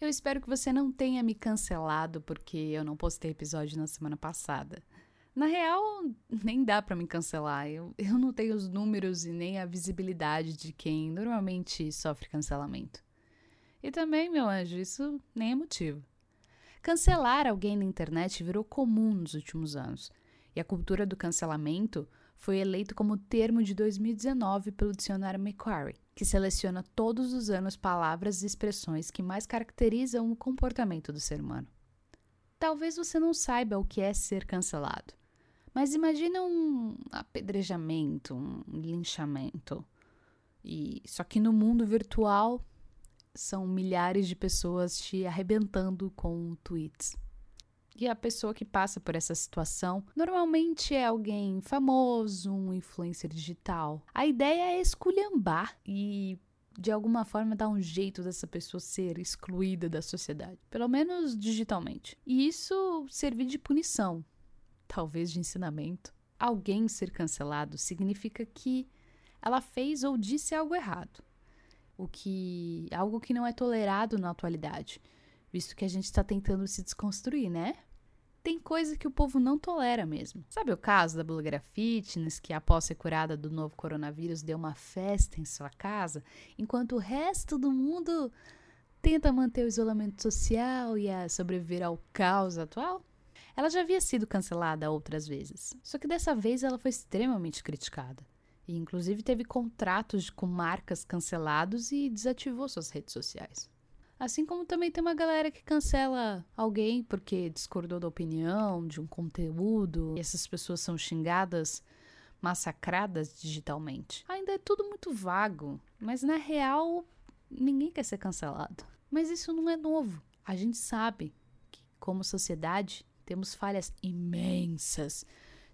Eu espero que você não tenha me cancelado porque eu não postei episódio na semana passada. Na real, nem dá para me cancelar. Eu, eu não tenho os números e nem a visibilidade de quem normalmente sofre cancelamento. E também, meu anjo, isso nem é motivo. Cancelar alguém na internet virou comum nos últimos anos, e a cultura do cancelamento foi eleito como termo de 2019 pelo dicionário Macquarie, que seleciona todos os anos palavras e expressões que mais caracterizam o comportamento do ser humano. Talvez você não saiba o que é ser cancelado, mas imagine um apedrejamento, um linchamento. E só que no mundo virtual são milhares de pessoas te arrebentando com tweets. E a pessoa que passa por essa situação normalmente é alguém famoso, um influencer digital. A ideia é esculhambar e de alguma forma dar um jeito dessa pessoa ser excluída da sociedade, pelo menos digitalmente. E isso servir de punição, talvez de ensinamento. Alguém ser cancelado significa que ela fez ou disse algo errado o que algo que não é tolerado na atualidade, visto que a gente está tentando se desconstruir, né? Tem coisa que o povo não tolera mesmo. Sabe o caso da blogueira fitness que, após ser curada do novo coronavírus, deu uma festa em sua casa, enquanto o resto do mundo tenta manter o isolamento social e a sobreviver ao caos atual? Ela já havia sido cancelada outras vezes, só que dessa vez ela foi extremamente criticada. E inclusive teve contratos com marcas cancelados e desativou suas redes sociais. Assim como também tem uma galera que cancela alguém porque discordou da opinião, de um conteúdo, e essas pessoas são xingadas, massacradas digitalmente. Ainda é tudo muito vago, mas na real ninguém quer ser cancelado. Mas isso não é novo. A gente sabe que, como sociedade, temos falhas imensas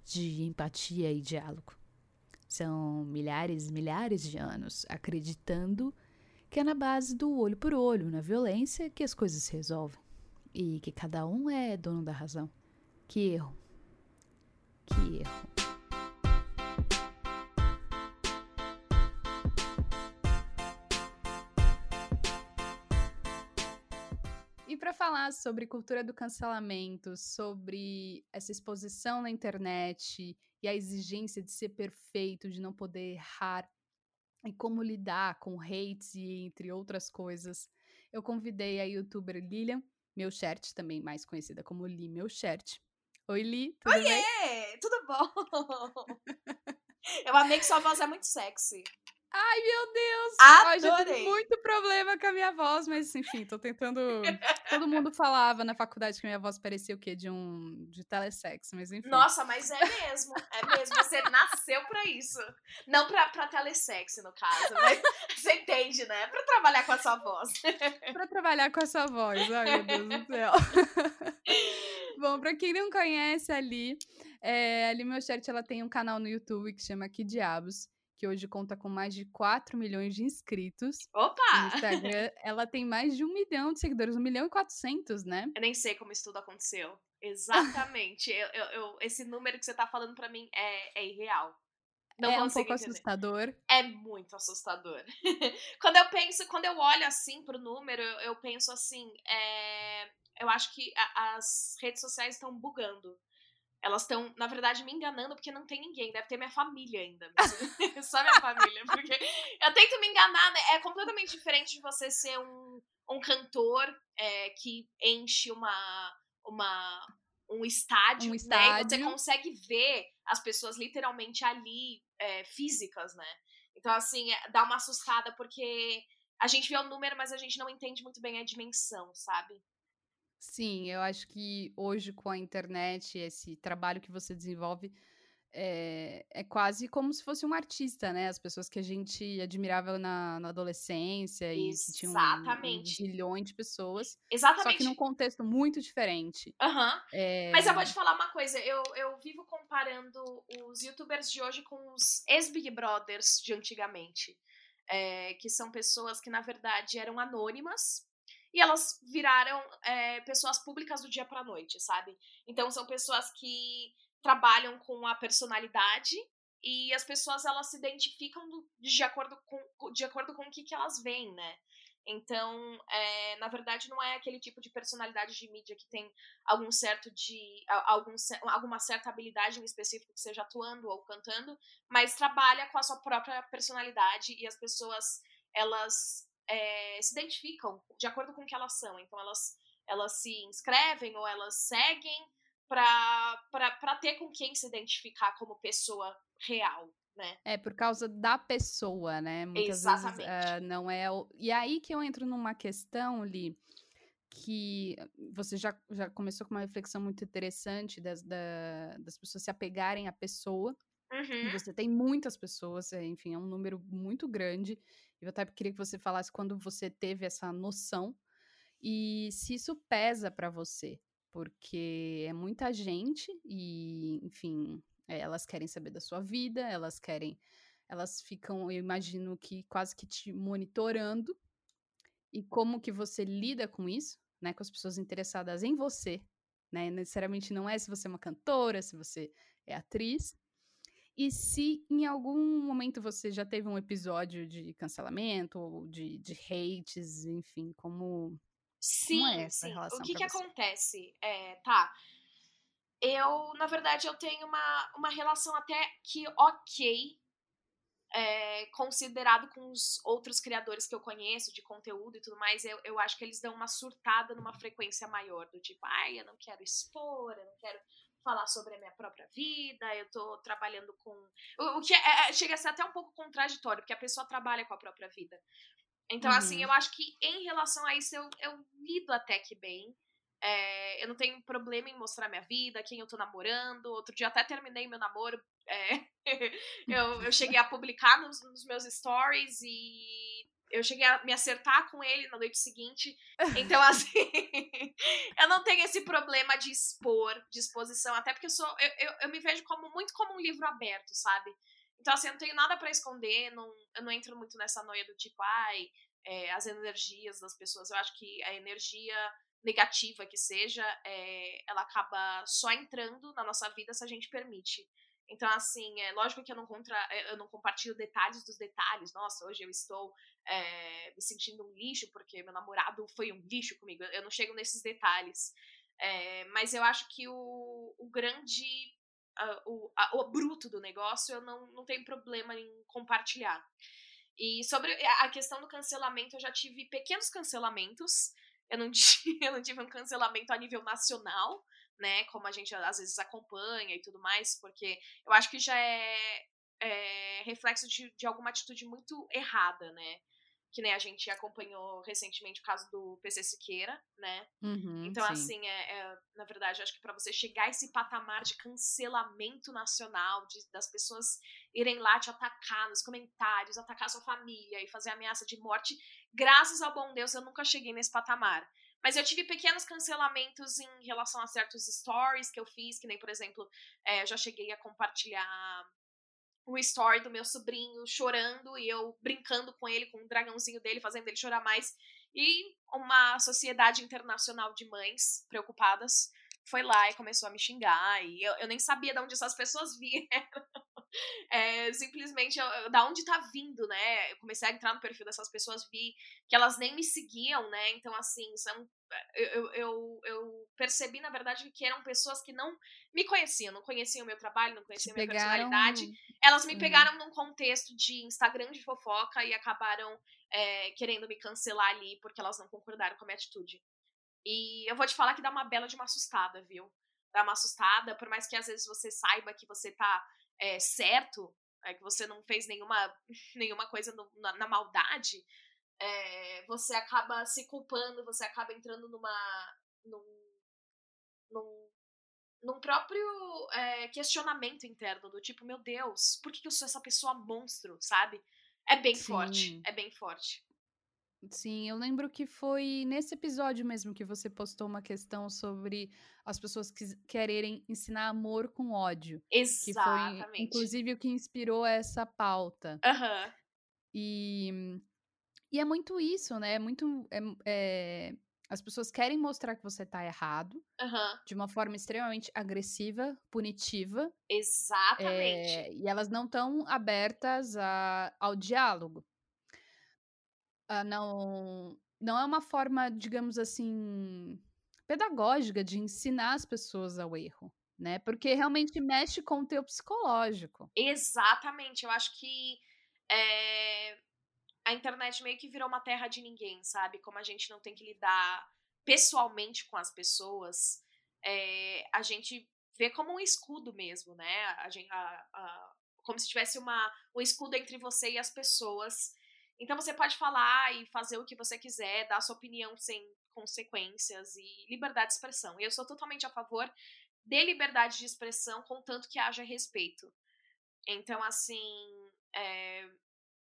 de empatia e diálogo. São milhares milhares de anos acreditando que é na base do olho por olho, na violência, que as coisas se resolvem. E que cada um é dono da razão. Que erro. Que erro. E para falar sobre cultura do cancelamento, sobre essa exposição na internet e a exigência de ser perfeito, de não poder errar, e como lidar com hates e entre outras coisas, eu convidei a youtuber Lilian shirt também mais conhecida como Li meu shirt Oi, Li, tudo Oiê! bem? Tudo bom? eu amei que sua voz é muito sexy. Ai, meu Deus! Adorei! Hoje eu tenho muito problema com a minha voz, mas enfim, tô tentando. Todo mundo falava na faculdade que minha voz parecia o quê? De um. de telesex, mas enfim. Nossa, mas é mesmo. É mesmo. Você nasceu pra isso. Não pra, pra telesex, no caso. Mas você entende, né? Pra trabalhar com a sua voz. pra trabalhar com a sua voz, ai meu Deus do céu. Bom, pra quem não conhece ali, é, ali meu chat ela tem um canal no YouTube que chama Que Diabos que hoje conta com mais de 4 milhões de inscritos. Opa! No Instagram, ela tem mais de um milhão de seguidores, um milhão e quatrocentos, né? Eu nem sei como isso tudo aconteceu. Exatamente. eu, eu, eu, esse número que você tá falando para mim é, é irreal. Não é um pouco entender. assustador. É muito assustador. quando eu penso, quando eu olho assim pro número, eu, eu penso assim, é, eu acho que a, as redes sociais estão bugando. Elas estão, na verdade, me enganando porque não tem ninguém. Deve ter minha família ainda. Só minha família. Porque eu tento me enganar, né? É completamente diferente de você ser um, um cantor é, que enche uma, uma, um estádio, um estádio. Né? E você consegue ver as pessoas literalmente ali, é, físicas, né? Então, assim, é, dá uma assustada porque a gente vê o número, mas a gente não entende muito bem a dimensão, sabe? Sim, eu acho que hoje com a internet, esse trabalho que você desenvolve é, é quase como se fosse um artista, né? As pessoas que a gente admirava na, na adolescência e que tinham Exatamente. um, bilhões de pessoas. Exatamente. Só que num contexto muito diferente. Uhum. É... Mas eu vou te falar uma coisa, eu, eu vivo comparando os youtubers de hoje com os ex-Big Brothers de antigamente. É, que são pessoas que, na verdade, eram anônimas, e elas viraram é, pessoas públicas do dia para noite, sabe? Então são pessoas que trabalham com a personalidade e as pessoas elas se identificam de acordo com de acordo com o que, que elas veem, né? Então, é, na verdade, não é aquele tipo de personalidade de mídia que tem algum certo de algum, alguma certa habilidade em específico que seja atuando ou cantando, mas trabalha com a sua própria personalidade e as pessoas elas é, se identificam de acordo com o que elas são. Então, elas elas se inscrevem ou elas seguem para ter com quem se identificar como pessoa real, né? É por causa da pessoa, né? Muitas Exatamente. vezes uh, não é. O... E aí que eu entro numa questão, Li, que você já, já começou com uma reflexão muito interessante das, da, das pessoas se apegarem à pessoa. Uhum. Você tem muitas pessoas, é, enfim, é um número muito grande. Eu até queria que você falasse quando você teve essa noção e se isso pesa para você, porque é muita gente e, enfim, é, elas querem saber da sua vida, elas querem, elas ficam, eu imagino que quase que te monitorando. E como que você lida com isso, né, com as pessoas interessadas em você, né? Necessariamente não é se você é uma cantora, se você é atriz. E se em algum momento você já teve um episódio de cancelamento ou de, de hates, enfim, como Sim, como é essa sim. Relação o que que você? acontece? É, tá. Eu, na verdade, eu tenho uma, uma relação até que ok, é, considerado com os outros criadores que eu conheço de conteúdo e tudo mais, eu, eu acho que eles dão uma surtada numa frequência maior, do tipo, ai, eu não quero expor, eu não quero falar sobre a minha própria vida, eu tô trabalhando com. O, o que é, é, chega a ser até um pouco contraditório, porque a pessoa trabalha com a própria vida. Então, assim, uhum. assim, eu acho que em relação a isso eu, eu lido até que bem. É, eu não tenho problema em mostrar minha vida, quem eu tô namorando. Outro dia até terminei meu namoro. É, eu, eu cheguei a publicar nos, nos, meus stories e eu cheguei a me acertar com ele na noite seguinte. Então, assim, eu não tenho esse problema de expor, de exposição, até porque eu sou. Eu, eu, eu me vejo como muito como um livro aberto, sabe? Então, assim, eu não tenho nada para esconder, não, eu não entro muito nessa noia do tipo, ai, é, as energias das pessoas. Eu acho que a energia negativa que seja, é, ela acaba só entrando na nossa vida se a gente permite. Então, assim, é lógico que eu não, contra, é, eu não compartilho detalhes dos detalhes. Nossa, hoje eu estou é, me sentindo um lixo porque meu namorado foi um lixo comigo. Eu não chego nesses detalhes. É, mas eu acho que o, o grande o, a, o bruto do negócio, eu não, não tenho problema em compartilhar. E sobre a questão do cancelamento, eu já tive pequenos cancelamentos. Eu não, tive, eu não tive um cancelamento a nível nacional, né? Como a gente às vezes acompanha e tudo mais, porque eu acho que já é, é reflexo de, de alguma atitude muito errada, né? Que nem a gente acompanhou recentemente o caso do PC Siqueira, né? Uhum, então, sim. assim, é, é, na verdade, acho que para você chegar a esse patamar de cancelamento nacional, de, das pessoas irem lá te atacar nos comentários, atacar sua família e fazer ameaça de morte, graças ao bom Deus eu nunca cheguei nesse patamar. Mas eu tive pequenos cancelamentos em relação a certos stories que eu fiz, que nem, por exemplo, é, já cheguei a compartilhar o story do meu sobrinho chorando e eu brincando com ele, com o dragãozinho dele, fazendo ele chorar mais. E uma sociedade internacional de mães preocupadas foi lá e começou a me xingar. E eu, eu nem sabia de onde essas pessoas vieram. É, simplesmente eu, da onde tá vindo, né? Eu comecei a entrar no perfil dessas pessoas, vi que elas nem me seguiam, né? Então, assim, são, eu, eu, eu percebi, na verdade, que eram pessoas que não me conheciam, não conheciam o meu trabalho, não conheciam a minha pegaram... personalidade. Elas me uhum. pegaram num contexto de Instagram de fofoca e acabaram é, querendo me cancelar ali porque elas não concordaram com a minha atitude. E eu vou te falar que dá uma bela de uma assustada, viu? Dá uma assustada, por mais que às vezes você saiba que você tá é, certo, é, que você não fez nenhuma, nenhuma coisa no, na, na, maldade, é, você acaba se culpando, você acaba entrando numa. num, num, num próprio é, questionamento interno, do tipo, meu Deus, por que, que eu sou essa pessoa monstro, sabe? É bem Sim. forte, é bem forte. Sim, eu lembro que foi nesse episódio mesmo que você postou uma questão sobre as pessoas que quererem ensinar amor com ódio. Exatamente. Que foi, inclusive, o que inspirou essa pauta. Aham. Uhum. E, e é muito isso, né? É muito. É, é, as pessoas querem mostrar que você tá errado uhum. de uma forma extremamente agressiva, punitiva. Exatamente. É, e elas não estão abertas a, ao diálogo. Ah, não não é uma forma, digamos assim, pedagógica de ensinar as pessoas ao erro, né, porque realmente mexe com o teu psicológico. Exatamente, eu acho que, eh, a internet meio que virou uma terra de ninguém, sabe, como a gente não tem que lidar pessoalmente com as pessoas, eh, a gente vê como um escudo mesmo, né, a a a como se tivesse uma um escudo entre você e as pessoas. Então você pode falar e fazer o que você quiser, dar sua opinião sem consequências e liberdade de expressão. E eu sou totalmente a favor de liberdade de expressão, contanto que haja respeito. Então, assim, é,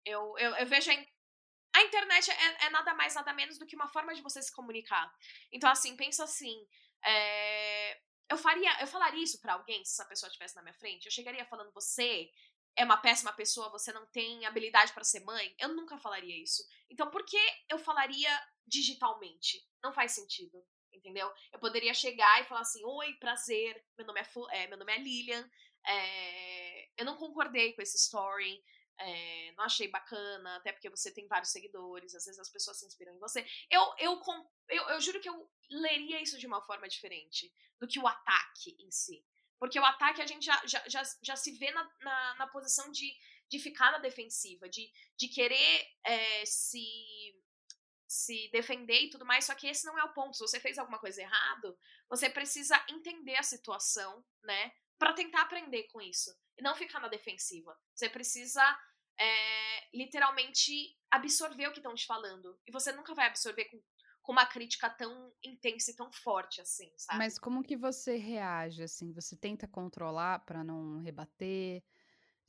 eu, eu, eu, vejo a, internet é, é, nada mais, nada menos do que uma forma de você se comunicar. Então, assim, pensa assim. É, eu faria, eu falaria isso para alguém se essa pessoa estivesse na minha frente. Eu chegaria falando você é uma péssima pessoa, você não tem habilidade para ser mãe. Eu nunca falaria isso. Então, por que eu falaria digitalmente? Não faz sentido, entendeu? Eu poderia chegar e falar assim: Oi, prazer, meu nome é, é meu nome é Lilian. É, eu não concordei com esse story. É, não achei bacana, até porque você tem vários seguidores, às vezes as pessoas se inspiram em você. Eu, eu, eu, eu juro que eu leria isso de uma forma diferente do que o ataque em si. Porque o ataque a gente já, já, já, já se vê na, na, na, posição de, de ficar na defensiva, de, de querer é, se, se defender e tudo mais. Só que esse não é o ponto. Se você fez alguma coisa errado, você precisa entender a situação, né? para tentar aprender com isso. E não ficar na defensiva. Você precisa é, literalmente absorver o que estão te falando. E você nunca vai absorver com com uma crítica tão intensa e tão forte assim, sabe? Mas como que você reage assim? Você tenta controlar para não rebater?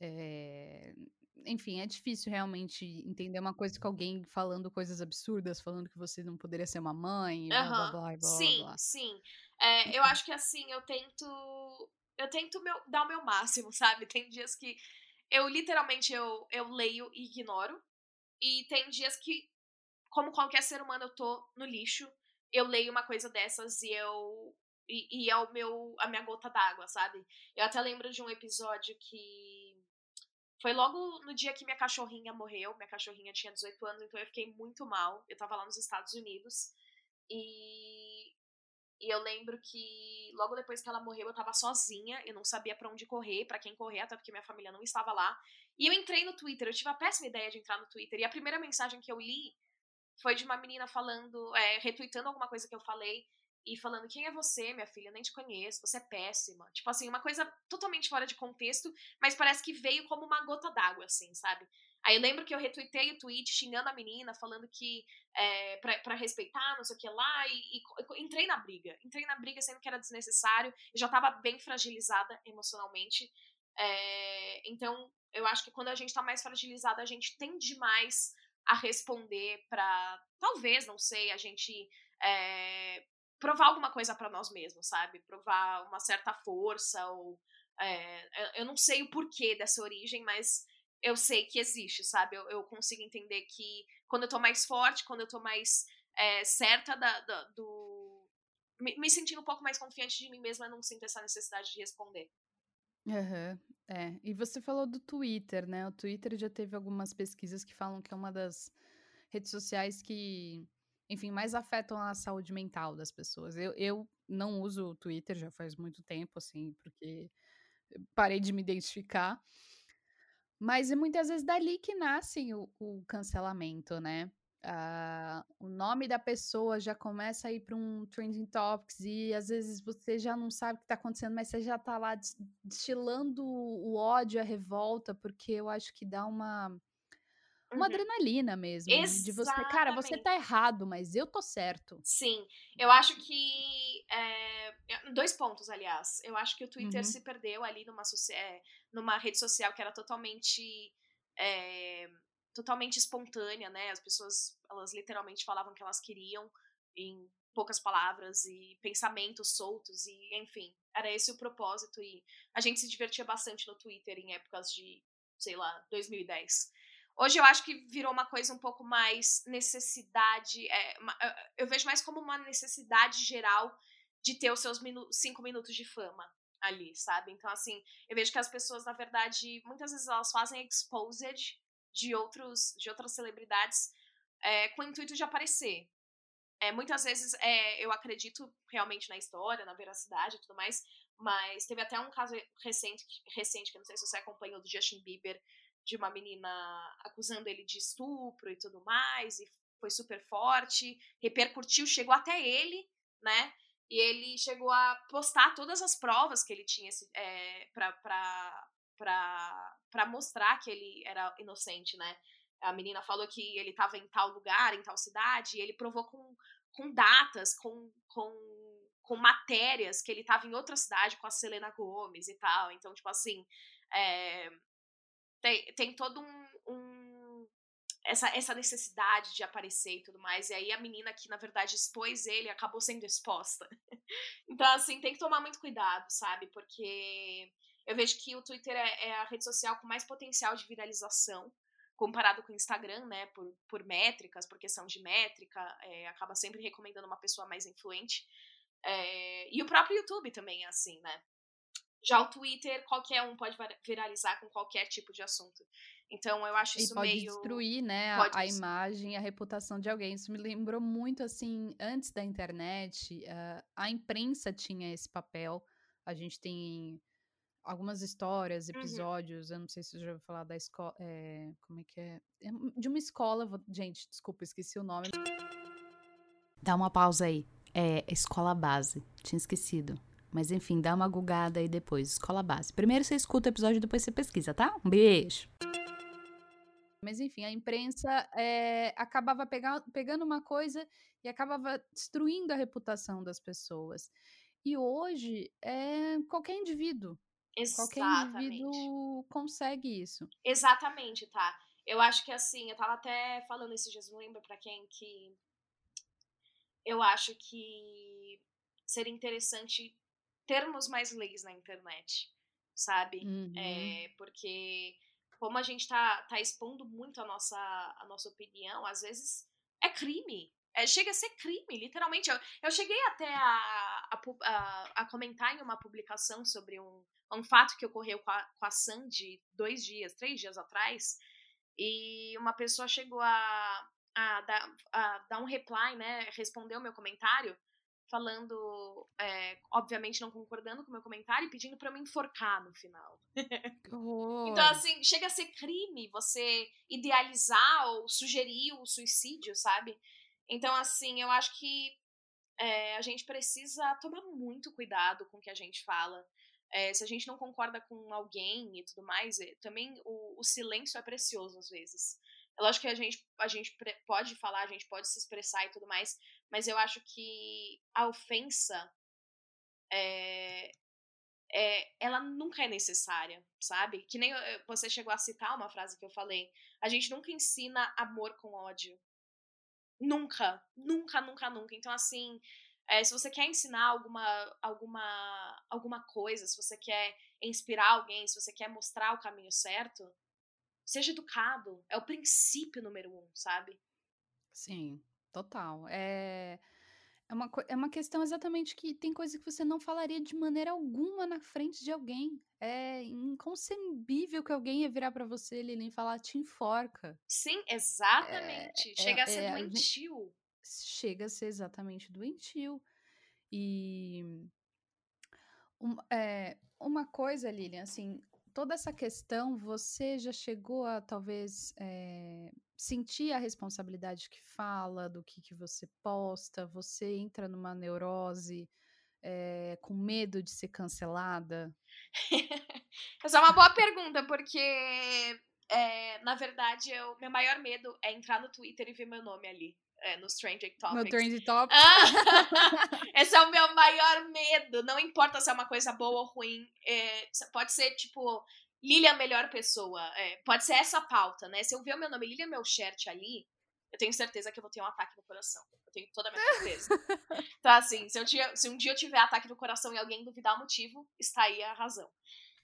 É... Enfim, é difícil realmente entender uma coisa com alguém falando coisas absurdas, falando que você não poderia ser uma mãe, blá, uhum. blá, blá, blá, Sim, blá. sim. É, eu acho que assim, eu tento. Eu tento meu, dar o meu máximo, sabe? Tem dias que eu literalmente eu, eu leio e ignoro. E tem dias que como qualquer ser humano, eu tô no lixo. Eu leio uma coisa dessas e eu. E, e é o meu, a minha gota d'água, sabe? Eu até lembro de um episódio que. Foi logo no dia que minha cachorrinha morreu. Minha cachorrinha tinha 18 anos, então eu fiquei muito mal. Eu tava lá nos Estados Unidos. E, e eu lembro que logo depois que ela morreu, eu tava sozinha, eu não sabia para onde correr, para quem correr, até porque minha família não estava lá. E eu entrei no Twitter, eu tive a péssima ideia de entrar no Twitter. E a primeira mensagem que eu li foi de uma menina falando, é, retweetando alguma coisa que eu falei e falando: Quem é você, minha filha? Eu nem te conheço, você é péssima. Tipo assim, uma coisa totalmente fora de contexto, mas parece que veio como uma gota d'água, assim, sabe? Aí lembro que eu retuitei o tweet xingando a menina, falando que é, pra, pra respeitar, não sei o que lá, e, e, entrei na briga. Entrei na briga sendo que era desnecessário, eu já tava bem fragilizada emocionalmente. É, então, eu acho que quando a gente tá mais fragilizada, a gente tende mais a responder para talvez, não sei, a gente é, provar alguma coisa para nós mesmos, sabe? Provar uma certa força ou é, eu não sei o porquê dessa origem, mas eu sei que existe, sabe? Eu, eu consigo entender que quando eu tô mais forte, quando eu tô mais é, certa da, da, do. Me, me, sentindo um pouco mais confiante de mim mesma, eu não sinto essa necessidade de responder. Uhum, é. E você falou do Twitter, né? O Twitter já teve algumas pesquisas que falam que é uma das redes sociais que, enfim, mais afetam a saúde mental das pessoas. Eu, eu não uso o Twitter já faz muito tempo, assim, porque parei de me identificar. Mas muitas vezes dali que nasce o, o cancelamento, né? Uh, o nome da pessoa já começa a ir para um trending topics e às vezes você já não sabe o que está acontecendo, mas você já está lá destilando o ódio, a revolta, porque eu acho que dá uma uma uhum. adrenalina mesmo Exatamente. de você, cara, você tá errado, mas eu tô certo. Sim, eu acho que é, dois pontos, aliás. Eu acho que o Twitter uhum. se perdeu ali numa, é, numa rede social que era totalmente é, totalmente espontânea, né? As pessoas, elas literalmente falavam o que elas queriam em poucas palavras e pensamentos soltos e, enfim, era esse o propósito e a gente se divertia bastante no Twitter em épocas de, sei lá, 2010. Hoje eu acho que virou uma coisa um pouco mais necessidade, é, eu vejo mais como uma necessidade geral de ter os seus minu cinco minutos de fama ali, sabe? Então, assim, eu vejo que as pessoas, na verdade, muitas vezes elas fazem exposed de outros de outras celebridades é, com o intuito de aparecer. É, muitas vezes é, eu acredito realmente na história, na veracidade e tudo mais, mas teve até um caso recente, recente que eu não sei se você acompanhou, do Justin Bieber, de uma menina acusando ele de estupro e tudo mais, e foi super forte, repercutiu, chegou até ele, né? E ele chegou a postar todas as provas que ele tinha é, para mostrar que ele era inocente, né? A menina falou que ele estava em tal lugar, em tal cidade, e ele provou com, com datas, com, com, com matérias que ele estava em outra cidade com a Selena Gomes e tal. Então, tipo assim, é, tem, tem todo um, um, essa, essa necessidade de aparecer e tudo mais. E aí a menina que, na verdade, expôs ele acabou sendo exposta. então, assim, tem que tomar muito cuidado, sabe? Porque eu vejo que o Twitter é, é a rede social com mais potencial de viralização comparado com o Instagram, né, por, por métricas, por questão de métrica, é, acaba sempre recomendando uma pessoa mais influente. É, e o próprio YouTube também é assim, né? Já o Twitter, qualquer um pode viralizar com qualquer tipo de assunto. Então, eu acho isso e pode meio... destruir, né, a, a, imagem, a reputação de alguém. Isso me lembrou muito, assim, antes da internet, uh, a imprensa tinha esse papel. A gente tem algumas histórias, uhum. episódios, uhum. eu não sei se você já ouviu falar da escola, é, como é que é? é? De uma escola, gente, desculpa, esqueci o nome. Dá uma pausa aí. É escola base, tinha esquecido. Mas enfim, dá uma gugada aí depois, escola base. Primeiro você escuta o episódio, depois você pesquisa, tá? Um beijo! Mas enfim, a imprensa é, acabava pegar, pegando uma coisa e acabava destruindo a reputação das pessoas. E hoje, é, qualquer indivíduo Exatamente. Qualquer indivíduo consegue isso. Exatamente, tá? Eu acho que assim, eu tava até falando esses dias, não lembro pra quem, que eu acho que seria interessante termos mais leis na internet, sabe? Uhum. É, porque como a gente tá, tá expondo muito a nossa, a nossa opinião, às vezes é crime. É, chega a ser crime, literalmente. Eu, eu cheguei até a, a, a, a comentar em uma publicação sobre um, um fato que ocorreu com a, com a Sandy dois dias, três dias atrás, e uma pessoa chegou a, a, dar, a dar um reply, né, respondeu meu comentário, falando, é, obviamente não concordando com o meu comentário e pedindo para me enforcar no final. então, assim, chega a ser crime você idealizar ou sugerir o suicídio, sabe? Então, assim, eu acho que é, a gente precisa tomar muito cuidado com o que a gente fala. É, se a gente não concorda com alguém e tudo mais, é, também o, o, silêncio é precioso às vezes. É lógico que a gente, a gente pode falar, a gente pode se expressar e tudo mais, mas eu acho que a ofensa é, é, ela nunca é necessária, sabe? Que nem você chegou a citar uma frase que eu falei. A gente nunca ensina amor com ódio. Nunca, nunca, nunca, nunca. Então, assim, é, se você quer ensinar alguma, alguma, alguma coisa, se você quer inspirar alguém, se você quer mostrar o caminho certo, seja educado. É o princípio número um, sabe? Sim, total. É, é, uma, é uma questão exatamente que tem coisa que você não falaria de maneira alguma na frente de alguém. É inconcebível que alguém ia virar para você, Lilian, e falar te enforca. Sim, exatamente. É, Chega é, a ser é, doentio chega a ser exatamente doentio. E um, é, uma coisa, Lilian, assim, toda essa questão, você já chegou a talvez é, sentir a responsabilidade que fala, do que, que você posta, você entra numa neurose é, com medo de ser cancelada? Essa é uma boa pergunta, porque é, na verdade, eu, meu maior medo é entrar no Twitter e ver meu nome ali é, nos Trending Topics. No Trending Topics. Ah, esse é o meu maior medo. Não importa se é uma coisa boa ou ruim. É, pode ser, tipo, Lilia melhor pessoa. É, pode ser essa pauta, né? Se eu ver o meu nome Lilia meu shirt ali, eu tenho certeza que eu vou ter um ataque no coração. Eu tenho toda a minha certeza. então, assim, se, tinha, se um dia eu tiver ataque no coração e alguém duvidar o motivo, está aí a razão.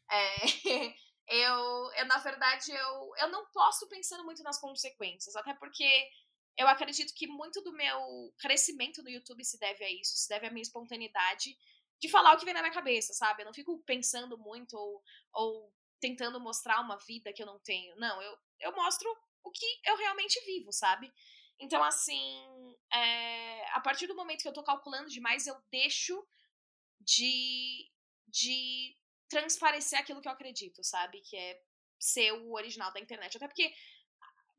É, eu, eu, na verdade, eu, eu não posso pensando muito nas consequências, até porque eu acredito que muito do meu crescimento no YouTube se deve a isso, se deve à minha espontaneidade de falar o que vem na minha cabeça, sabe? Eu não fico pensando muito ou, ou tentando mostrar uma vida que eu não tenho. Não, eu, eu mostro o que eu realmente vivo, sabe? Então, assim, é, a partir do momento que eu tô calculando demais, eu deixo de, de transparecer aquilo que eu acredito, sabe? Que é ser o original da internet. Até porque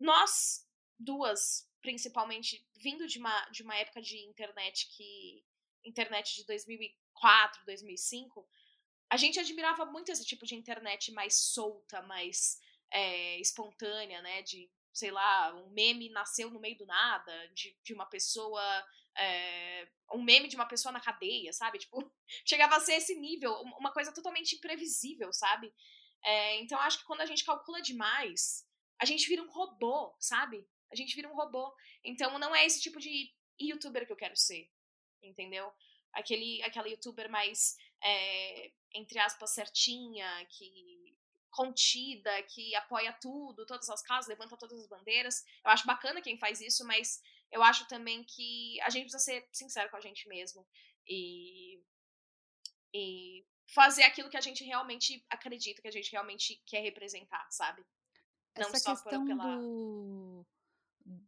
nós duas, principalmente, vindo de uma, de uma época de internet que. Internet de 2004, 2005, a gente admirava muito esse tipo de internet mais solta, mais é, espontânea, né? De, sei lá, um meme nasceu no meio do nada, de, de uma pessoa. É, um meme de uma pessoa na cadeia, sabe? Tipo, chegava a ser esse nível, uma coisa totalmente imprevisível, sabe? É, então, acho que quando a gente calcula demais, a gente vira um robô, sabe? A gente vira um robô. Então, não é esse tipo de youtuber que eu quero ser, entendeu? Aquele, aquela youtuber mais, é, entre aspas, certinha, que contida, que apoia tudo, todas as casas, levanta todas as bandeiras. Eu acho bacana quem faz isso, mas eu acho também que a gente precisa ser sincero com a gente mesmo e, e fazer aquilo que a gente realmente acredita, que a gente realmente quer representar, sabe? Não Essa questão pela... do,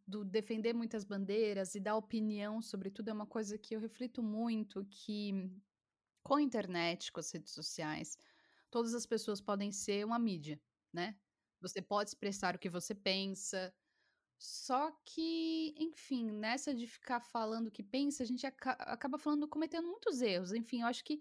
do defender muitas bandeiras e dar opinião sobre tudo é uma coisa que eu reflito muito, que com a internet, com as redes sociais, todas as pessoas podem ser uma mídia, né? Você pode expressar o que você pensa, só que, enfim, nessa de ficar falando o que pensa, a gente acaba falando, cometendo muitos erros. Enfim, eu acho que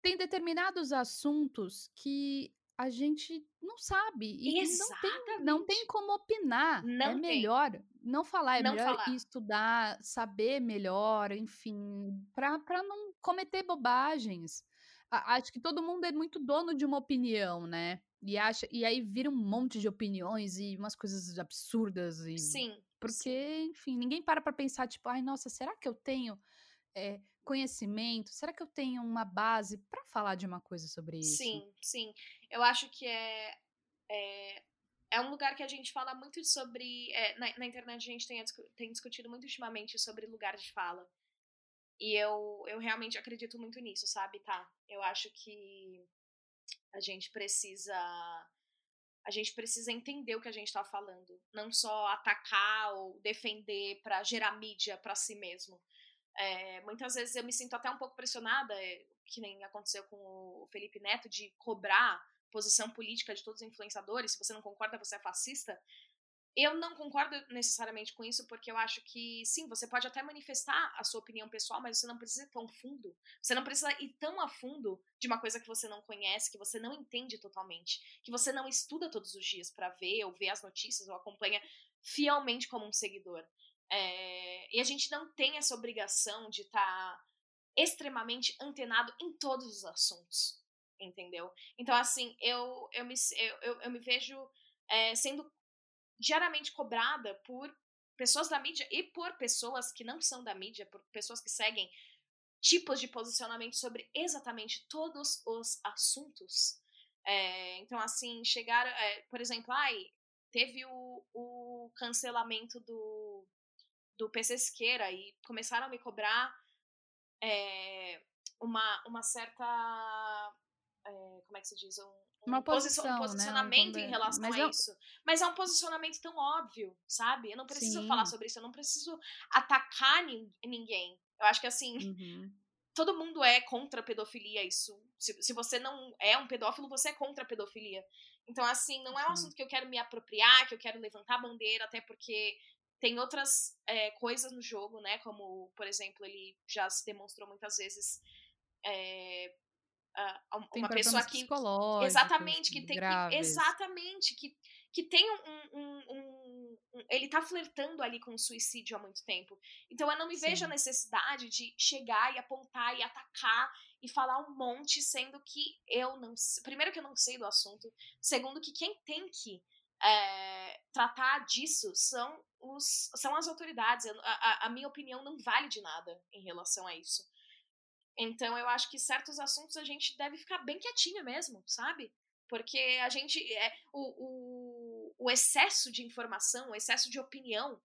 tem determinados assuntos que a gente não sabe e não tem, não tem como opinar. É não é melhor tem. não falar, é não melhor falar. estudar, saber melhor, enfim, para não cometer bobagens. Acho que todo mundo é muito dono de uma opinião, né? E, acha, e aí vira um monte de opiniões e umas coisas absurdas. E, sim. Porque, enfim, ninguém para pra pensar, tipo, ai, nossa, será que eu tenho é, conhecimento? Será que eu tenho uma base para falar de uma coisa sobre isso? Sim, sim. Eu acho que é, é, é um lugar que a gente fala muito sobre. É, na, na, internet a gente tem, tem discutido muito ultimamente sobre lugar de fala. E eu, eu realmente acredito muito nisso, sabe, tá? Eu acho que a gente precisa. A gente precisa entender o que a gente tá falando. Não só atacar ou defender para gerar mídia para si mesmo. É, muitas vezes eu me sinto até um pouco pressionada, é, que nem aconteceu com o Felipe Neto, de cobrar posição política de todos os influenciadores. Se você não concorda, você é fascista. Eu não concordo necessariamente com isso, porque eu acho que, sim, você pode até manifestar a sua opinião pessoal, mas você não precisa ir tão fundo. Você não precisa ir tão a fundo de uma coisa que você não conhece, que você não entende totalmente, que você não estuda todos os dias para ver, ou ver as notícias, ou acompanha fielmente como um seguidor. É, e a gente não tem essa obrigação de estar tá extremamente antenado em todos os assuntos, entendeu? Então, assim, eu, eu, me, eu, eu, me vejo é, sendo diariamente cobrada por pessoas da mídia e por pessoas que não são da mídia, por pessoas que seguem tipos de posicionamento sobre exatamente todos os assuntos. É, então, assim, chegar, é, por exemplo, ai, teve o, o cancelamento do, do PC Siqueira e começaram a me cobrar é, uma, uma certa. Como é que se diz? Um, uma posição, um né, posicionamento né? em relação Mas a eu... isso. Mas é um posicionamento tão óbvio, sabe? Eu não preciso Sim. falar sobre isso, eu não preciso atacar ninguém. Eu acho que assim, uhum. todo mundo é contra a pedofilia, isso. Se, se você não é um pedófilo, você é contra a pedofilia. Então, assim, não é um assunto que eu quero me apropriar, que eu quero levantar a bandeira, até porque tem outras é, coisas no jogo, né? Como, por exemplo, ele já se demonstrou muitas vezes é, uh, uma pessoa que exatamente que tem que, exatamente que que tem um, um, um, um, ele tá flertando ali com o suicídio há muito tempo. Então eu não me Sim. vejo a necessidade de chegar e apontar e atacar e falar um monte sendo que eu não primeiro que eu não sei do assunto segundo que quem tem que é, tratar disso são os são as autoridades. A, a, a minha opinião não vale de nada em relação a isso então eu acho que certos assuntos a gente deve ficar bem quietinha mesmo, sabe? Porque a gente. É, o, o, o excesso de informação, o excesso de opinião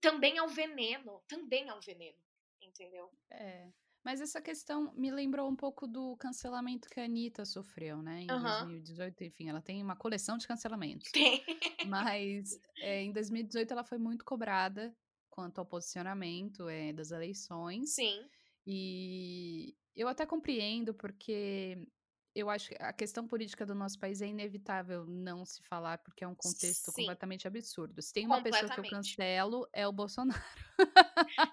também é um veneno. Também é um veneno. Entendeu? É. Mas essa questão me lembrou um pouco do cancelamento que a Anitta sofreu, né? Em Aham. 2018, enfim, ela tem uma coleção de cancelamentos. Tem. Mas é, em 2018 ela foi muito cobrada quanto ao posicionamento é, das eleições. Sim. E eu até compreendo, porque eu acho que a questão política do nosso país é inevitável não se falar, porque é um contexto Sim. completamente absurdo. Se tem uma pessoa que eu cancelo, é o Bolsonaro.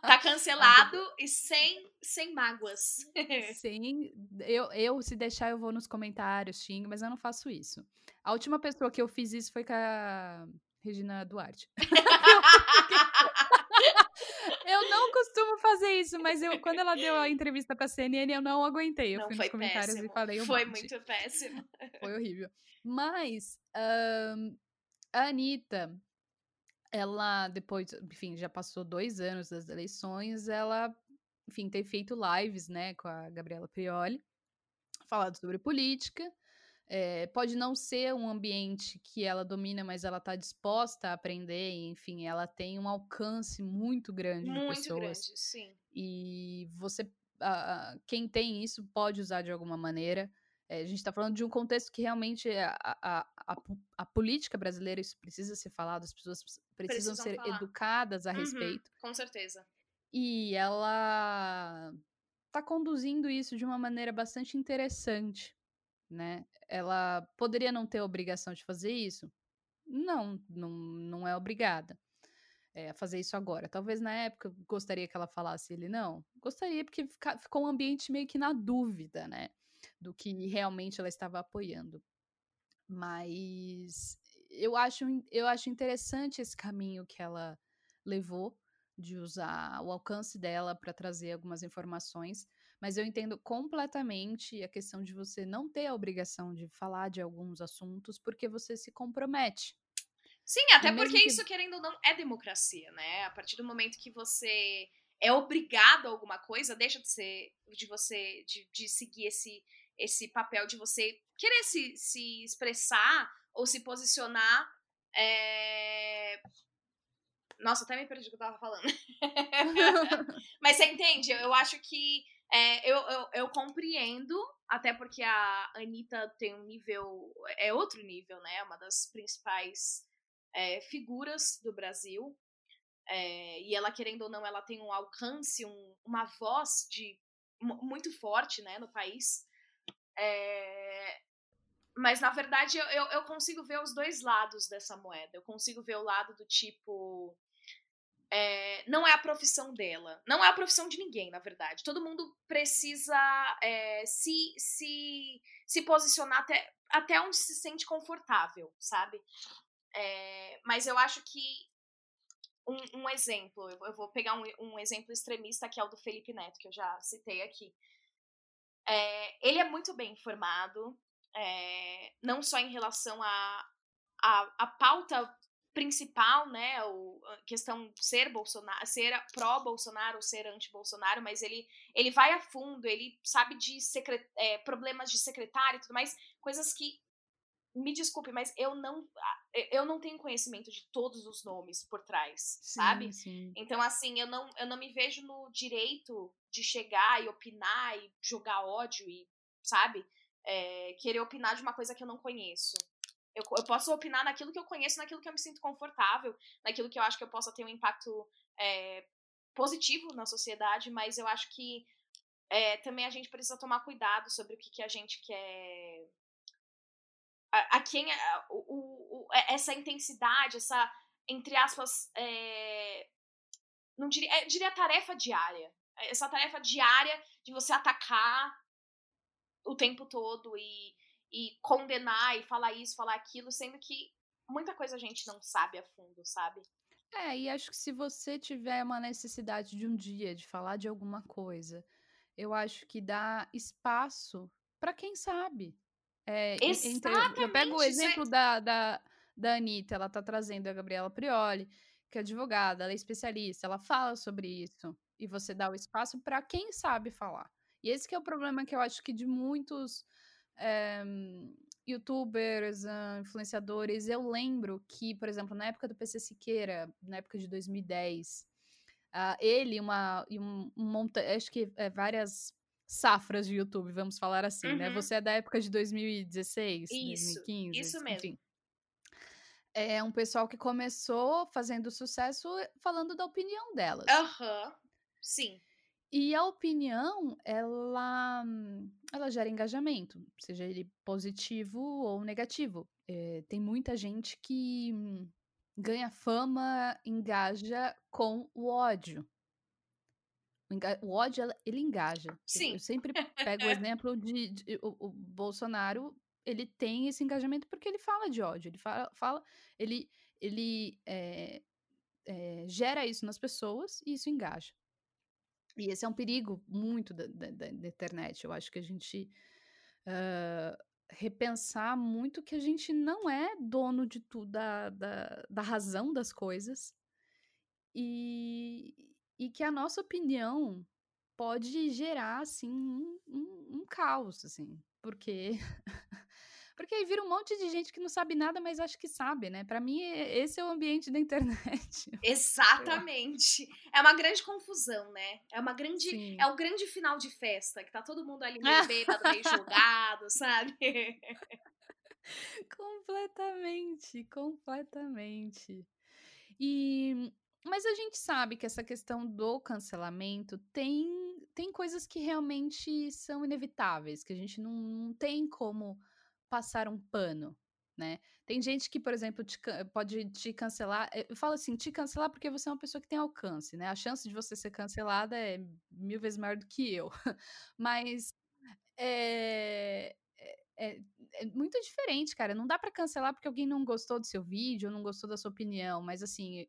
Tá cancelado e sem, sem mágoas. Sim, eu, eu, se deixar, eu vou nos comentários, xingo, mas eu não faço isso. A última pessoa que eu fiz isso foi com a Regina Duarte. eu não costumo fazer isso, mas eu, quando ela deu a entrevista pra CNN, eu não aguentei. Eu Não fui nos comentários péssimo. e falei um Foi monte. muito péssimo. Foi horrível. Mas ahn, a Anitta, ela depois, enfim, já passou dois anos das eleições, ela, enfim, tem feito lives, né, com a Gabriela Prioli, falado sobre política. É, pode não ser um ambiente que ela domina, mas ela está disposta a aprender, enfim, ela tem um alcance muito grande de Muito pessoas. grande, sim. E você, ah, ah, quem tem isso pode usar de alguma maneira. É, a gente está falando de um contexto que realmente é a, a, a, po- a política brasileira, isso precisa ser falado, as pessoas precisam, Precisam ser falar. educadas a Uhum, respeito. Com certeza. E ela tá conduzindo isso de uma maneira bastante interessante, né? Ela poderia não ter a obrigação de fazer isso? Não, não, não é obrigada é, a fazer isso agora. Talvez na época gostaria que ela falasse ele não. Gostaria, porque fica- ficou um ambiente meio que na dúvida, né? Do que realmente ela estava apoiando. Mas eu acho, eu acho interessante esse caminho que ela levou de usar o alcance dela para trazer algumas informações, mas eu entendo completamente a questão de você não ter a obrigação de falar de alguns assuntos porque você se compromete. Sim, até porque que- isso, querendo ou não, é democracia, né? A partir do momento que você é obrigado a alguma coisa, deixa de ser de você de, de seguir esse, esse papel de você querer se, se expressar ou se posicionar. é, Nossa, até me perdi o que eu tava falando. Mas você entende? Eu acho que é, eu, eu, eu compreendo, até porque a Anitta tem um nível. É outro nível, né? Uma das principais é, figuras do Brasil. É, e ela, querendo ou não, ela tem um alcance, um- uma voz de, mu- muito forte né, no país. É, mas, na verdade, eu, eu consigo ver os dois lados dessa moeda. Eu consigo ver o lado do tipo. É, não é a profissão dela. Não é a profissão de ninguém, na verdade. Todo mundo precisa é, se, se, se posicionar até, até onde se sente confortável, sabe? É, mas eu acho que um, um exemplo, eu vou- pegar um, um exemplo extremista que é o do Felipe Neto, que eu já citei aqui. É, ele é muito bem informado, é, não só em relação à a, a, pauta principal, né, o, a questão ser Bolsonaro, ser pró-Bolsonaro ou ser anti-Bolsonaro, mas ele, ele vai a fundo, ele sabe de secret, é, problemas de secretário e tudo mais, coisas que me desculpe, mas eu não eu não tenho conhecimento de todos os nomes por trás, sabe? Sim. Então, assim, eu não, eu não me vejo no direito de chegar e opinar e jogar ódio e, sabe? É, querer opinar de uma coisa que eu não conheço. Eu, eu posso opinar naquilo que eu conheço, naquilo que eu me sinto confortável, naquilo que eu acho que eu possa ter um impacto é, positivo na sociedade, mas eu acho que é, também a gente precisa tomar cuidado sobre o que, que a gente quer a, a quem a, o, o, essa intensidade, essa, entre aspas, é, não diria, é, diria tarefa diária. Essa tarefa diária de você atacar o tempo todo e, e condenar e falar isso, falar aquilo, sendo que muita coisa a gente não sabe a fundo, sabe? É, e acho que se você tiver uma necessidade de um dia de falar de alguma coisa, eu acho que dá espaço para quem sabe. É, entre, eu pego o exemplo da, da, da Anitta, ela tá trazendo a Gabriela Prioli, que é advogada, ela é especialista, ela fala sobre isso, e você dá o espaço para quem sabe falar. E esse que é o problema que eu acho que de muitos é, youtubers, uh, influenciadores, eu lembro que, por exemplo, na época do PC Siqueira, na época de 2010, Uh, ele uma, e um, um monta acho que é, várias safras de YouTube, vamos falar assim, né? uhum. né? Você é da época de 2016, isso, 2015, isso mesmo. Enfim. É um pessoal que começou fazendo sucesso falando da opinião delas. Aham, uhum. sim. E a opinião, ela, ela gera engajamento, seja ele positivo ou negativo. É, tem muita gente que ganha fama, engaja com o ódio. O ódio, ele engaja. Sim. Eu sempre pego o exemplo de, de o, o, Bolsonaro, ele tem esse engajamento porque ele fala de ódio. Ele fala, fala ele, ele é, é, gera isso nas pessoas e isso engaja. E esse é um perigo muito da, da, da internet. Eu acho que a gente uh, repensar muito que a gente não é dono de tudo, da, da, da razão das coisas. E, e que a nossa opinião pode gerar, assim, um, um, um caos, assim. Porque Porque aí vira um monte de gente que não sabe nada, mas acha que sabe, né? Para mim, esse é o ambiente da internet. Exatamente. É uma grande confusão, né? É uma grande. Sim. É o grande final de festa, que tá todo mundo ali meio bêbado, meio jogado, sabe? completamente, completamente. E mas a gente sabe que essa questão do cancelamento tem, tem coisas que realmente são inevitáveis, que a gente não, não tem como passar um pano, né? Tem gente que, por exemplo, te, pode te cancelar. Eh, eu falo assim, te cancelar porque você é uma pessoa que tem alcance, né? A chance de você ser cancelada é mil vezes maior do que eu. Mas é, é, é muito diferente, cara. Não dá para cancelar porque alguém não gostou do seu vídeo, não gostou da sua opinião. Mas assim,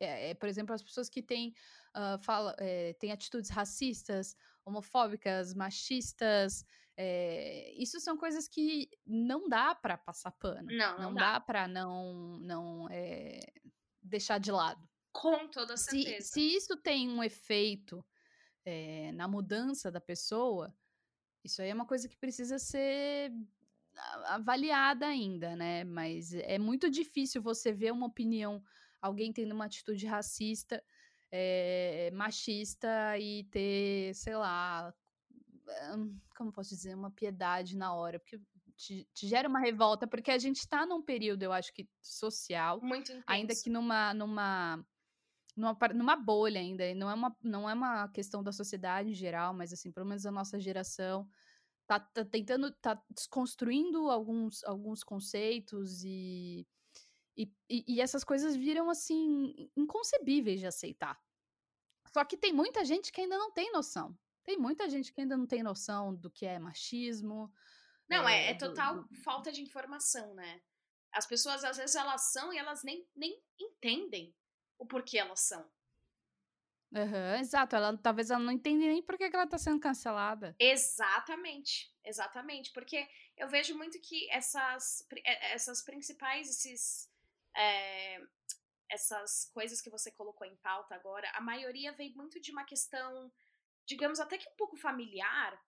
é, é, por exemplo, as pessoas que têm, uh, fala, é, têm atitudes racistas, homofóbicas, machistas, é, isso são coisas que não dá para passar pano. Não, não, não dá, dá para não, não é, deixar de lado. Com toda certeza. Se, se isso tem um efeito é, na mudança da pessoa, isso aí é uma coisa que precisa ser avaliada ainda, né? Mas é muito difícil você ver uma opinião, alguém tendo uma atitude racista, é, machista e ter, sei lá, como posso dizer, uma piedade na hora, porque te, te, gera uma revolta, porque a gente está num período, eu acho que social, ainda que numa numa numa, numa bolha ainda, não é uma não é uma questão da sociedade em geral, mas assim, pelo menos a nossa geração tá, tá tentando tá desconstruindo alguns alguns conceitos e e, e essas coisas viram assim inconcebíveis de aceitar. Só que tem muita gente que ainda não tem noção. Tem muita gente que ainda não tem noção do que é machismo. Não, é, é, é total do... falta de informação, né? As pessoas, às vezes, elas são e elas nem, nem entendem o porquê elas são. Uhum, exato, ela talvez ela não entenda nem por que ela está sendo cancelada. Exatamente, exatamente, porque eu vejo muito que essas, essas principais, esses, é, essas coisas que você colocou em pauta agora, a maioria vem muito de uma questão digamos, até que um pouco familiar,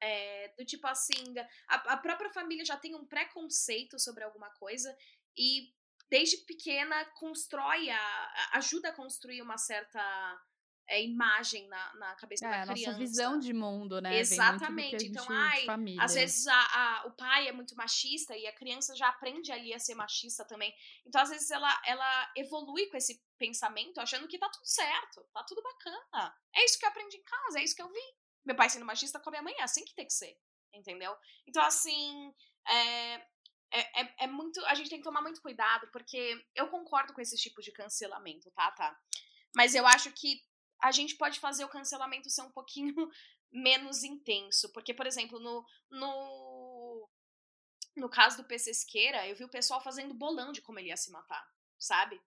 é, do tipo assim, a, a própria família já tem um preconceito sobre alguma coisa e desde pequena constrói, a, ajuda a construir uma certa é, imagem na, na cabeça é, da criança. A nossa visão de mundo, né? Exatamente. Então, ai, às vezes a, a, o pai é muito machista e a criança já aprende ali a ser machista também. Então, às vezes, ela, ela evolui com esse pensamento achando que tá tudo certo, tá tudo bacana. É isso que eu aprendi em casa, é isso que eu vi. Meu pai sendo machista com a minha mãe, é assim que tem que ser. Entendeu? Então, assim. É, é, é, é muito. A gente tem que tomar muito cuidado, porque eu concordo com esse tipo de cancelamento, tá? Tá. Mas eu acho que a gente pode fazer o cancelamento ser um pouquinho menos intenso. Porque, por exemplo, no, no, no caso do PC Esqueira, eu vi o pessoal fazendo bolão de como ele ia se matar, sabe?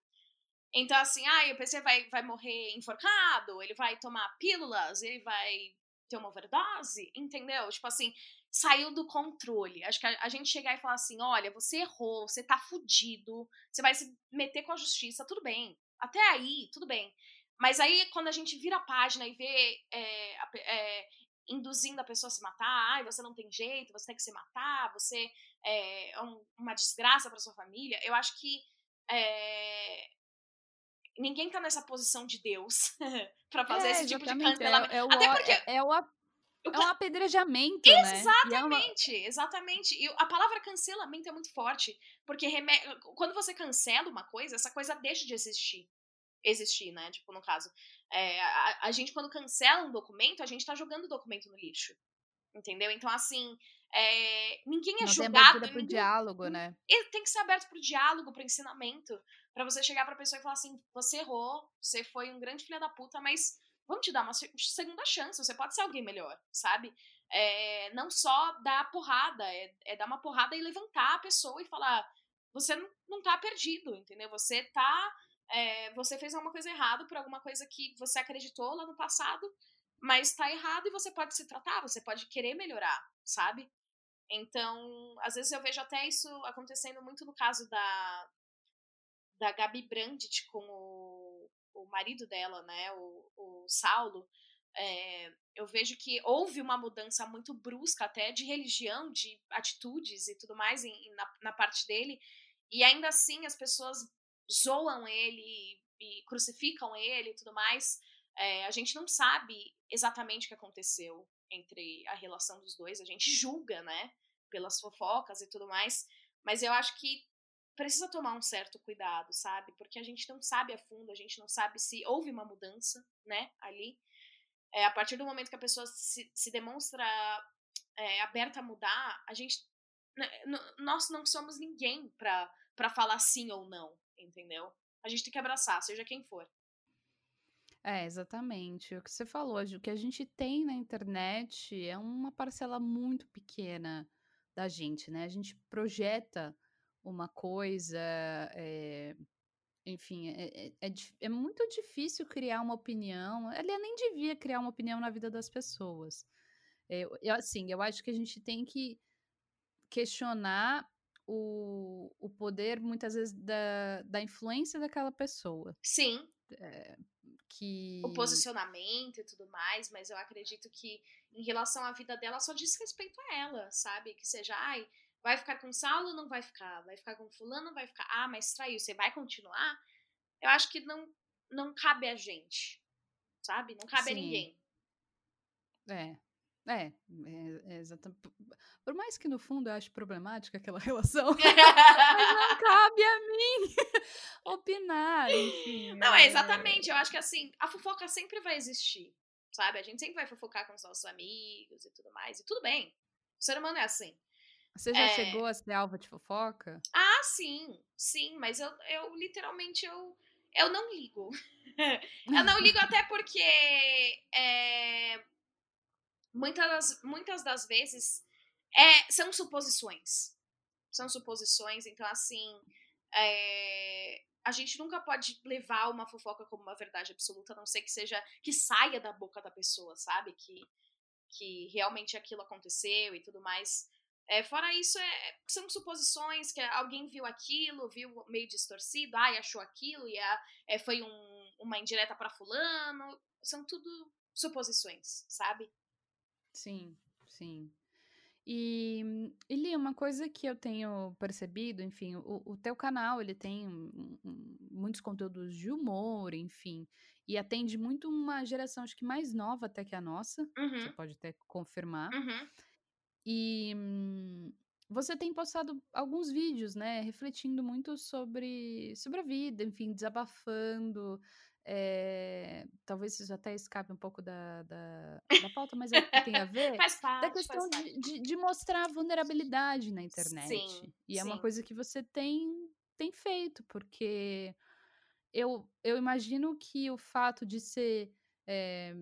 Então, assim, ah, o PC vai, vai morrer enforcado, ele vai tomar pílulas, ele vai ter uma overdose, entendeu? Tipo assim, saiu do controle. Acho que a, a, gente chegar e falar assim: olha, você errou, você tá fudido, você vai se meter com a justiça, tudo bem. Até aí, tudo bem. Mas aí, quando a gente vira a página e vê é, é, induzindo a pessoa a se matar, ai, você não tem jeito, você tem que se matar, você é, é um, uma desgraça para sua família, eu acho que é, ninguém tá nessa posição de Deus para fazer é, esse tipo de é, cancelamento. É, é o, Até porque. É, é o, é um apedrejamento, exatamente, né? Exatamente, E a palavra cancelamento é muito forte, porque reme... quando você cancela uma coisa, essa coisa deixa de existir. Existir, né? Tipo, no caso. É, a, a, gente, quando cancela um documento, a gente tá jogando o documento no lixo. Entendeu? Então, assim, é, ninguém é Não julgado. Tem pro ninguém, diálogo, né? Ele tem que ser aberto pro diálogo, pro ensinamento. para você chegar pra pessoa e falar assim: você errou, você foi um grande filho da puta, mas vamos te dar uma segunda chance, você pode ser alguém melhor, sabe? É, não só dar porrada, é, é, dar uma porrada e levantar a pessoa e falar: você não, não tá perdido, entendeu? Você tá. É, você fez alguma coisa errada por alguma coisa que você acreditou lá no passado, mas tá errado e você pode se tratar, você pode querer melhorar, sabe? Então, às vezes eu vejo até isso acontecendo muito no caso da, da Gabi Brandt com o, o marido dela, né, o, o Saulo. É, eu vejo que houve uma mudança muito brusca até de religião, de atitudes e tudo mais em, na, na parte dele, e ainda assim as pessoas zoam ele e, crucificam ele e tudo mais. É, a gente não sabe exatamente o que aconteceu entre a relação dos dois. A gente julga, né? Pelas fofocas e tudo mais. Mas eu acho que precisa tomar um certo cuidado, sabe? Porque a gente não sabe a fundo, a gente não sabe se houve uma mudança, né? Ali. É, a partir do momento que a pessoa se, se demonstra é, aberta a mudar, a gente. Né, nós não somos ninguém para falar sim ou não, entendeu? A gente tem que abraçar, seja quem for. É, exatamente. O que você falou, o que a gente tem na internet é uma parcela muito pequena da gente, né? A gente projeta uma coisa, é, enfim, é, é, é, é, muito difícil criar uma opinião. Ele nem devia criar uma opinião na vida das pessoas. É, eu, assim, eu acho que a gente tem que questionar o, o poder, muitas vezes, da, da influência daquela pessoa. Sim. É, que... O posicionamento e tudo mais, mas eu acredito que em relação à vida dela só diz respeito a ela, sabe? Que seja, ai, vai ficar com Saulo não vai ficar? Vai ficar com fulano vai ficar? Ah, mas traiu, você vai continuar? Eu acho que não, não cabe a gente, sabe? Não cabe Sim. a ninguém. É, é, é, é exatamente. Por mais que no fundo eu ache problemática aquela relação, mas não cabe a mim opinar, enfim. Não, é exatamente. Eu acho que assim, a fofoca sempre vai existir, sabe? A gente sempre vai fofocar com os nossos amigos e tudo mais, e tudo bem. O ser humano é assim. Você já é... chegou a ser alva de fofoca? Ah, sim, sim, mas eu, eu literalmente eu, eu não ligo. eu não ligo até porque é, muitas das, muitas das vezes é, são suposições. São suposições, então assim. É, a gente nunca pode levar uma fofoca como uma verdade absoluta, a não ser que seja. que saia da boca da pessoa, sabe? Que, que realmente aquilo aconteceu e tudo mais. É, fora isso, é, são suposições que alguém viu aquilo, viu meio distorcido, ai, achou aquilo, e a, é, foi um, uma indireta para fulano. São tudo suposições, sabe? Sim, sim. E, Eli, uma coisa que eu tenho percebido, enfim, o, o teu canal, ele tem um, um, muitos conteúdos de humor, enfim, e atende muito uma geração, acho que mais nova até que a nossa, uhum. você pode até confirmar. Uhum. E hum, você tem postado alguns vídeos, né, refletindo muito sobre, sobre a vida, enfim, desabafando, é, talvez isso até escape um pouco da, da, da pauta, mas é que tem a ver faz parte, da questão de, de, de, mostrar vulnerabilidade na internet. Sim, e sim. é uma coisa que você tem, tem feito, porque eu, eu imagino que o fato de ser é,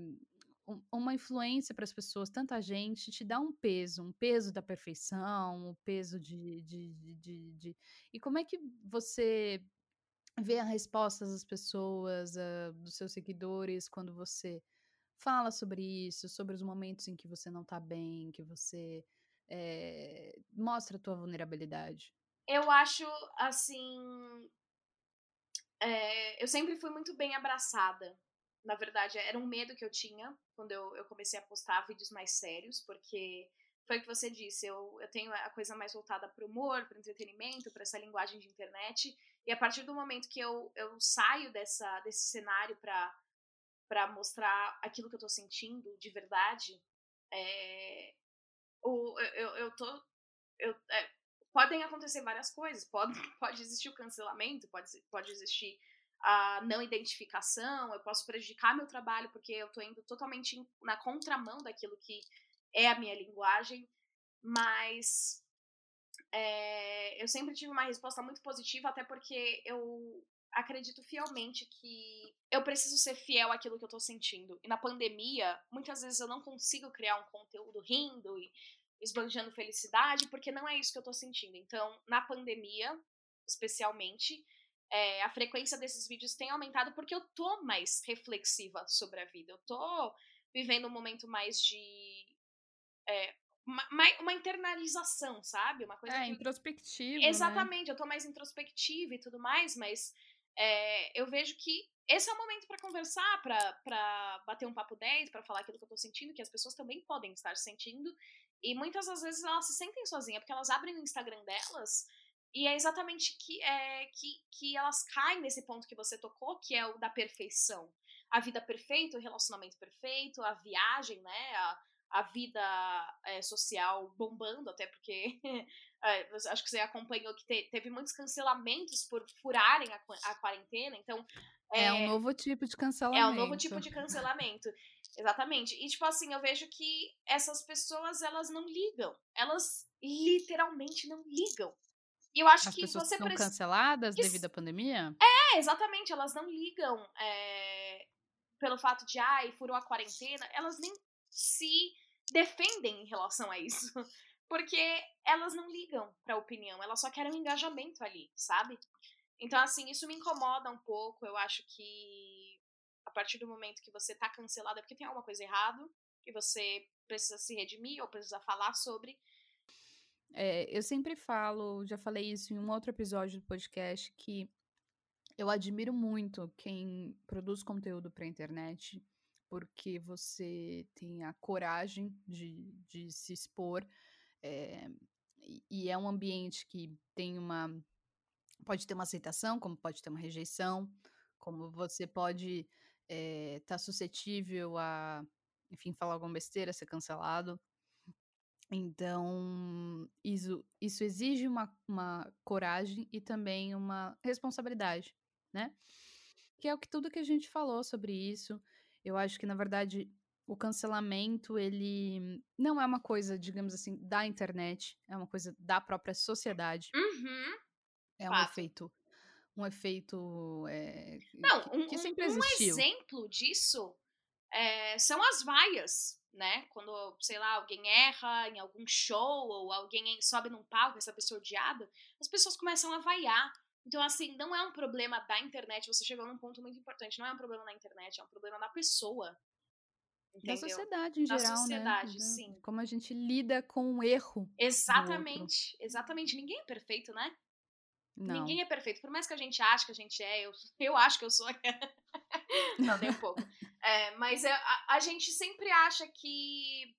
uma influência para as pessoas, tanta gente, te dá um peso, um peso da perfeição, um peso de, de, de, de, E como é que você ver as respostas das pessoas, uh, dos seus seguidores, quando você fala sobre isso, sobre os momentos em que você não tá bem, que você é, mostra a tua vulnerabilidade? Eu acho, assim. É, eu sempre fui muito bem abraçada. Na verdade, era um medo que eu tinha quando eu, eu comecei a postar vídeos mais sérios, porque foi o que você disse, eu, eu tenho a coisa mais voltada para o humor, para entretenimento, para essa linguagem de internet. E a partir do momento que eu, eu saio dessa, desse cenário para mostrar aquilo que eu tô sentindo de verdade, é, o, eu, eu tô. Eu, é, podem acontecer várias coisas. Pode, pode existir o cancelamento, pode, pode existir a não identificação, eu posso prejudicar meu trabalho porque eu tô indo totalmente na contramão daquilo que é a minha linguagem, mas é, eu sempre tive uma resposta muito positiva, até porque eu acredito fielmente que eu preciso ser fiel àquilo que eu tô sentindo. E na pandemia, muitas vezes eu não consigo criar um conteúdo rindo e esbanjando felicidade, porque não é isso que eu tô sentindo. Então, na pandemia, especialmente, é, a frequência desses vídeos tem aumentado porque eu tô mais reflexiva sobre a vida. Eu tô vivendo um momento mais de. É, uma, uma, internalização, sabe? Uma coisa. É, que... introspectiva. Né? Exatamente, né? eu tô mais introspectiva e tudo mais, mas é, eu vejo que esse é o momento para conversar, para bater um papo 10, para falar aquilo que eu tô sentindo, que as pessoas também podem estar sentindo. E muitas das vezes elas se sentem sozinhas, porque elas abrem o Instagram delas e é exatamente que, é, que, que elas caem nesse ponto que você tocou, que é o da perfeição. A vida perfeita, o relacionamento perfeito, a viagem, né? A, a vida é, social bombando, até porque é, acho que você acompanhou que te, teve muitos cancelamentos por furarem a, a quarentena, então. É, é, um novo tipo de cancelamento. É um novo tipo de cancelamento. Exatamente. E, tipo assim, eu vejo que essas pessoas, elas não ligam. Elas literalmente não ligam. E eu acho As que pessoas você são canceladas devido à pandemia? É, exatamente. Elas não ligam pelo fato de, ai, furou a quarentena. Elas nem se defendem em relação a isso. Porque elas não ligam pra opinião, elas só querem um engajamento ali, sabe? Então, assim, isso me incomoda um pouco. Eu acho que a partir do momento que você tá cancelada é porque tem alguma coisa errada e você precisa se redimir ou precisa falar sobre. É, eu sempre falo, já falei isso em um outro episódio do podcast, que eu admiro muito quem produz conteúdo para internet porque você tem a coragem de, de se expor. É, e é um ambiente que tem uma. Pode ter uma aceitação, como pode ter uma rejeição, como você pode estar é, tá suscetível a, enfim, falar alguma besteira, ser cancelado. Então, isso, isso exige uma, uma coragem e também uma responsabilidade, né? Que é o que tudo que a gente falou sobre isso. Eu acho que, na verdade, o cancelamento, ele não é uma coisa, digamos assim, da internet, é uma coisa da própria sociedade. Uhum. É Fato. um efeito. Um efeito. É, não, que, um, que sempre existiu. Um exemplo disso é, são as vaias, né? Quando, sei lá, alguém erra em algum show ou alguém sobe num palco, essa pessoa odiada, as pessoas começam a vaiar. Então, assim, não é um problema da internet. Você chegou num ponto muito importante. Não é um problema da internet, é um problema da pessoa. Entendeu? Da sociedade em da geral, sociedade, né? sim. Como a gente lida com o erro. Exatamente, exatamente. Ninguém é perfeito, né? Não. Ninguém é perfeito. Por mais que a gente ache que a gente é, eu, eu acho que eu sou. não, nem um pouco. É, mas é, a, a gente sempre acha que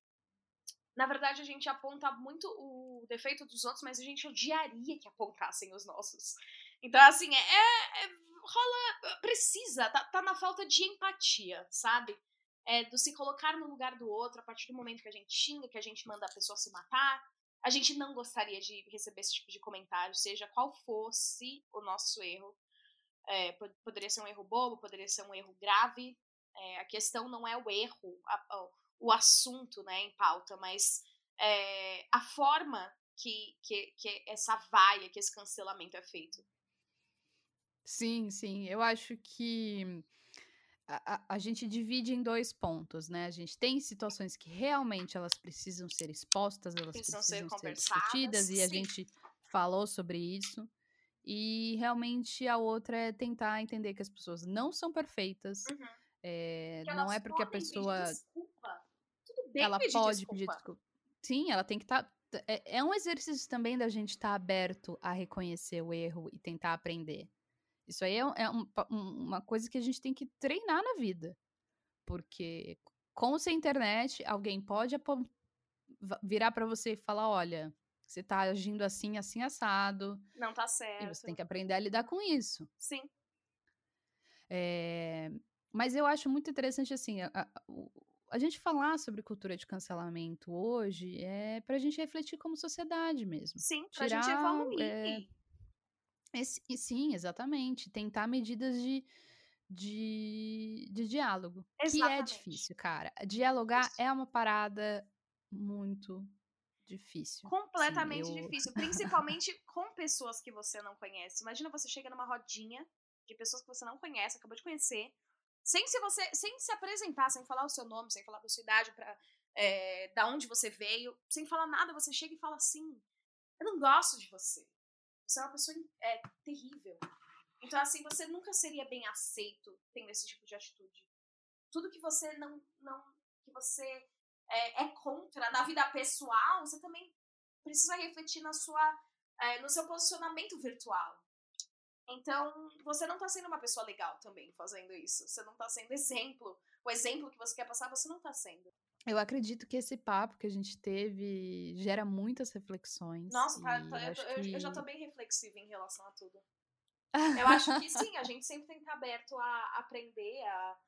na verdade, a gente aponta muito o defeito dos outros, mas a gente odiaria que apontassem os nossos. Então, assim, é, é, é rola. Precisa, tá, tá, na falta de empatia, sabe? É, do se colocar no lugar do outro a partir do momento que a gente xinga, que a gente manda a pessoa se matar. A gente não gostaria de receber esse tipo de comentário, seja qual fosse o nosso erro. É, poderia ser um erro bobo, poderia ser um erro grave. É, a questão não é o erro, a, o assunto né, em pauta, mas é, a forma que, que, que essa vaia, que esse cancelamento é feito. Sim, sim. Eu acho que a, a, a, gente divide em dois pontos, né? A gente tem situações que realmente elas precisam ser expostas, elas precisam, precisam ser, ser discutidas, e a gente falou sobre isso. E realmente a outra é tentar entender que as pessoas não são perfeitas. Uhum. É, não é porque a pessoa. Desculpa. Tudo bem ela pedir pode desculpa. pedir desculpa. Sim, ela tem que estar. Tá, é, é um exercício também da gente estar tá aberto a reconhecer o erro e tentar aprender. Isso aí é, é um, uma coisa que a gente tem que treinar na vida. Porque com sem internet, alguém pode virar para você e falar, olha, você tá agindo assim, assim, assado. Não tá certo. E você tem que aprender a lidar com isso. Sim. É, mas eu acho muito interessante, assim, a, a, a, gente falar sobre cultura de cancelamento hoje é pra gente refletir como sociedade mesmo. Sim, pra Tirar, gente evoluir. É, esse, sim, exatamente. Tentar medidas de, de, de diálogo. Exatamente. Que é difícil, cara. Dialogar Isso. é uma parada muito difícil. Completamente Sim, eu... difícil. Principalmente com pessoas que você não conhece. Imagina você chega numa rodinha de pessoas que você não conhece, acabou de conhecer, sem se você, sem se apresentar, sem falar o seu nome, sem falar a sua idade, pra, é, da onde você veio, sem falar nada, você chega e fala assim: Eu não gosto de você. Você é uma pessoa é, terrível. Então, assim, você nunca seria bem aceito tendo esse tipo de atitude. Tudo que você não. não que você é, é contra na vida pessoal, você também precisa refletir na sua, é, no seu posicionamento virtual. Então, você não tá sendo uma pessoa legal também fazendo isso. Você não tá sendo exemplo. O exemplo que você quer passar, você não tá sendo. Eu acredito que esse papo que a gente teve gera muitas reflexões. Nossa, tá, tá, eu, eu, que... eu, já tô bem reflexiva em relação a tudo. eu acho que sim, a gente sempre tem que estar aberto a aprender, a,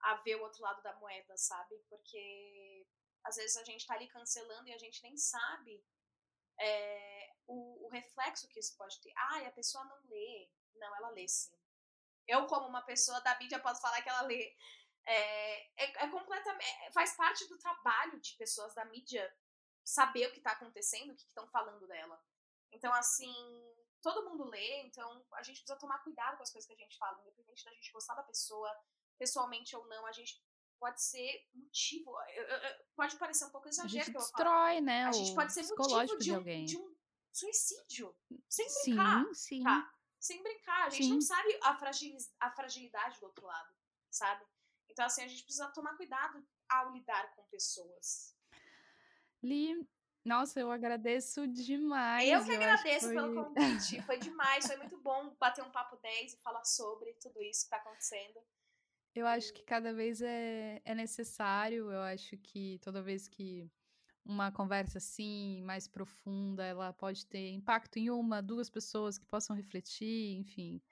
a ver o outro lado da moeda, sabe? Porque às vezes a gente tá ali cancelando e a gente nem sabe é, o, o, reflexo que isso pode ter. Ah, a pessoa não lê. Não, ela lê sim. Eu, como uma pessoa da mídia, posso falar que ela lê. É, é, é completamente. É, faz parte do trabalho de pessoas da mídia saber o que está acontecendo, o que estão falando dela. Então, assim, todo mundo lê, então a gente precisa tomar cuidado com as coisas que a gente fala, independente da gente gostar da pessoa, pessoalmente ou não, a gente pode ser motivo. Pode parecer um pouco exagero. A gente destrói, né? A gente pode ser motivo de, um, de, um, suicídio. Sem brincar. Sim, sim. Tá? Sem brincar. A gente sim. não sabe a, fragiliz, a fragilidade do outro lado, sabe? Então, assim, a gente precisa tomar cuidado ao lidar com pessoas. Li, nossa, eu agradeço demais. Eu que eu agradeço foi... pelo convite. Foi demais, foi muito bom bater um papo 10 e falar sobre tudo isso que tá acontecendo. Eu acho que cada vez é, é necessário, eu acho que toda vez que uma conversa assim, mais profunda, ela pode ter impacto em uma, duas pessoas que possam refletir, enfim.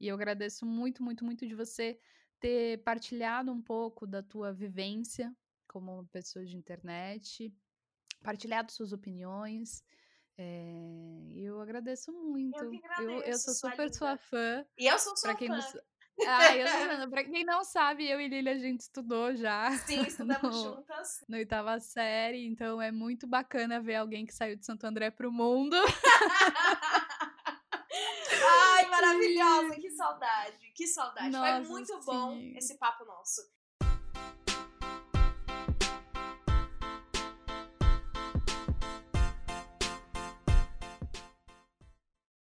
E eu agradeço muito, muito, muito de você ter partilhado um pouco da tua vivência como pessoa de internet, partilhado suas opiniões. É, eu agradeço muito. Eu, agradeço, eu, eu sou super sua fã. E eu sou sua quem fã. Não, ah, eu Pra quem não sabe, eu e Lilia a gente estudou já. Sim, estudamos no, juntas. No oitava série, então é muito bacana ver alguém que saiu de Santo André pro mundo. Maravilhosa, que saudade, que saudade. Nossa, Foi muito sim. bom esse papo nosso.